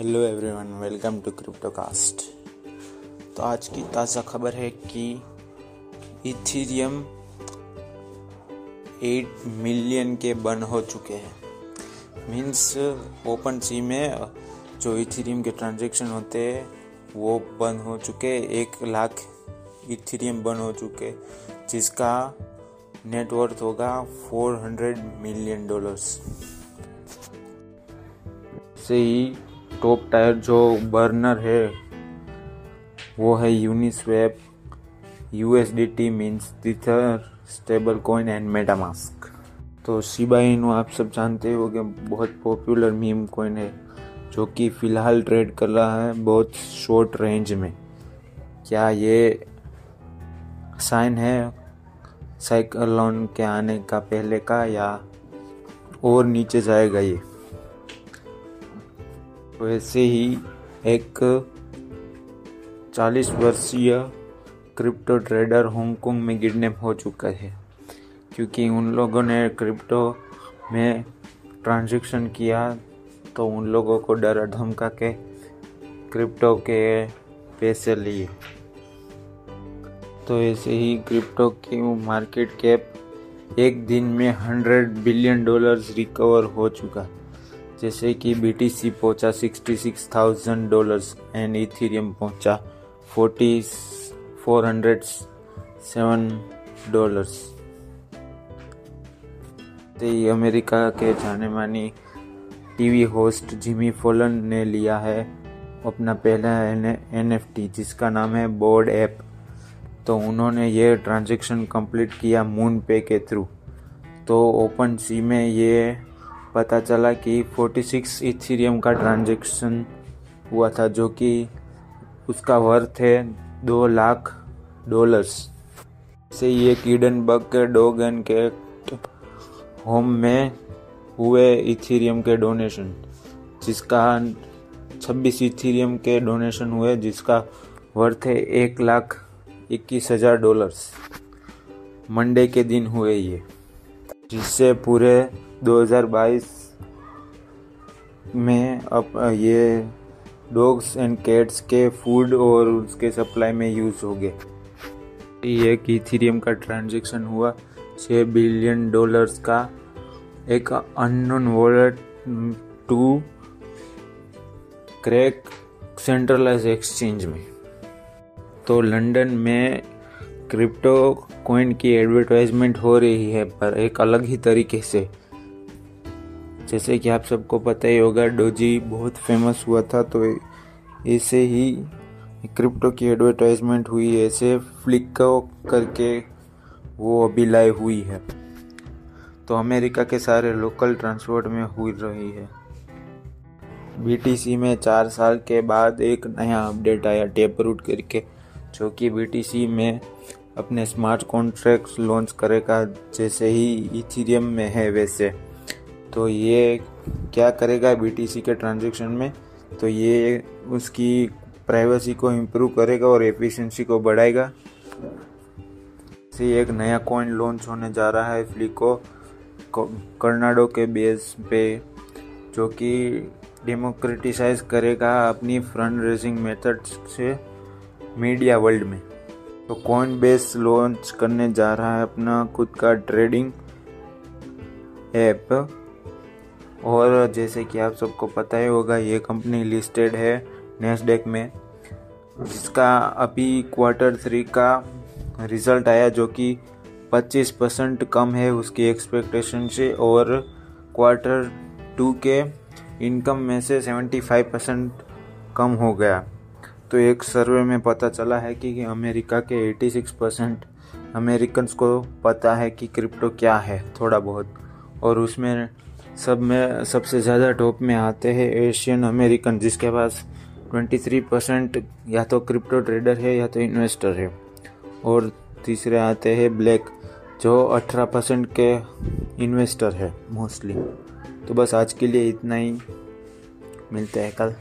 Hello everyone welcome to Cryptocast तो आज की ताज़ा खबर है कि इथीरियम 8 मिलियन के बन हो चुके हैं। मींस ओपन सी में जो इथीरियम के ट्रांजैक्शन होते हैं, वो बंद हो चुके एक लाख इथीरियम बंद हो चुके जिसका नेटवर्थ होगा 400 मिलियन डॉलर्स से ही टॉप टायर जो बर्नर है, वो है Uniswap U S D T means tether stable coin and MetaMask. तो शिबा इनू आप सब जानते हो कि बहुत पॉपुलर मीम कॉइन है, जो कि फ़िलहाल ट्रेड कर रहा है बहुत शॉर्ट रेंज में। क्या ये साइन है साइक्लोन के आने का पहले का या और नीचे जाएगा ये? वैसे ही एक 40 वर्षीय क्रिप्टो ट्रेडर हांगकांग में किडनैप हो चुका है, क्योंकि उन लोगों ने क्रिप्टो में ट्रांजैक्शन किया तो उन लोगों को डर धमका के क्रिप्टो के पैसे लिए। तो ऐसे ही क्रिप्टो की मार्केट कैप एक दिन में हंड्रेड बिलियन डॉलर्स रिकवर हो चुका जैसे कि बी टी सी पहुँचा sixty six thousand dollars and Ethereum पहुँचा forty four hundred seven dollars America के जाने मानी टीवी होस्ट जिमी फोलन ने लिया है अपना पहला एन एफ़ टी जिसका नाम है बोर्ड ऐप तो उन्होंने ये ट्रांजेक्शन कंप्लीट किया मून पे के थ्रू तो ओपन सी में ये पता चला कि 46 इथीरियम का ट्रांजैक्शन हुआ था, जो कि उसका वर्थ है दो लाख डॉलर्स से ये कीडन बग के डोगन के होम में हुए इथीरियम के डोनेशन जिसका 26 इथीरियम के डोनेशन हुए, जिसका वर्थ है एक लाख इक्कीस हज़ार डॉलर्स मंडे के दिन हुए ये। जिससे पूरे 2022 में अब ये डॉग्स एंड कैट्स के फ़ूड और उसके सप्लाई में यूज़ हो गए। ये इथीरियम का ट्रांजैक्शन हुआ। छः बिलियन डॉलर्स का एक unknown wallet, to crack centralize exchange में। तो लंदन में क्रिप्टो कॉइन की एडवर्टाइजमेंट हो रही है, पर एक अलग ही तरीके से। जैसे कि आप सबको पता ही होगा, डोजी बहुत फ़ेमस हुआ था तो ऐसे ही क्रिप्टो की एडवर्टाइजमेंट हुई है। ऐसे फ्लिको करके वो अभी लाइव हुई है। तो अमेरिका के सारे लोकल ट्रांसपोर्ट में हुई रही है। बीटीसी में चार साल के बाद एक नया अपडेट आया, टेप रूट करके, जो कि बीटीसी में अपने स्मार्ट कॉन्ट्रैक्ट्स लॉन्च करेगा, जैसे ही इथीरियम में है वैसे। तो ये क्या करेगा बीटीसी के ट्रांजेक्शन में? तो ये उसकी प्राइवेसी को इम्प्रूव करेगा और एफिशिएंसी को बढ़ाएगा। एक नया कॉइन लॉन्च होने जा रहा है फ्लिको कर्नाडो के बेस पे, जो कि डेमोक्रेटिसाइज करेगा अपनी फ्रंट रेजिंग मेथड से मीडिया वर्ल्ड में। तो कॉइन बेस लॉन्च करने जा रहा है अपना खुद का ट्रेडिंग ऐप और जैसे कि आप सबको पता ही होगा, ये कंपनी लिस्टेड है नेस्डेक में, जिसका अभी क्वार्टर थ्री का रिज़ल्ट आया जो कि 25 परसेंट कम है उसकी एक्सपेक्टेशन से और क्वार्टर टू के इनकम में से 75 परसेंट कम हो गया। तो एक सर्वे में पता चला है कि अमेरिका के 86 परसेंट अमेरिकन को पता है कि क्रिप्टो क्या है, थोड़ा बहुत। और उसमें सब में, सबसे ज़्यादा टॉप में आते हैं एशियन अमेरिकन, जिसके पास 23 परसेंट या तो क्रिप्टो ट्रेडर है या तो इन्वेस्टर है। और तीसरे आते हैं ब्लैक, जो 18 परसेंट के इन्वेस्टर है, मोस्टली। तो बस आज के लिए इतना ही। मिलते हैं कल।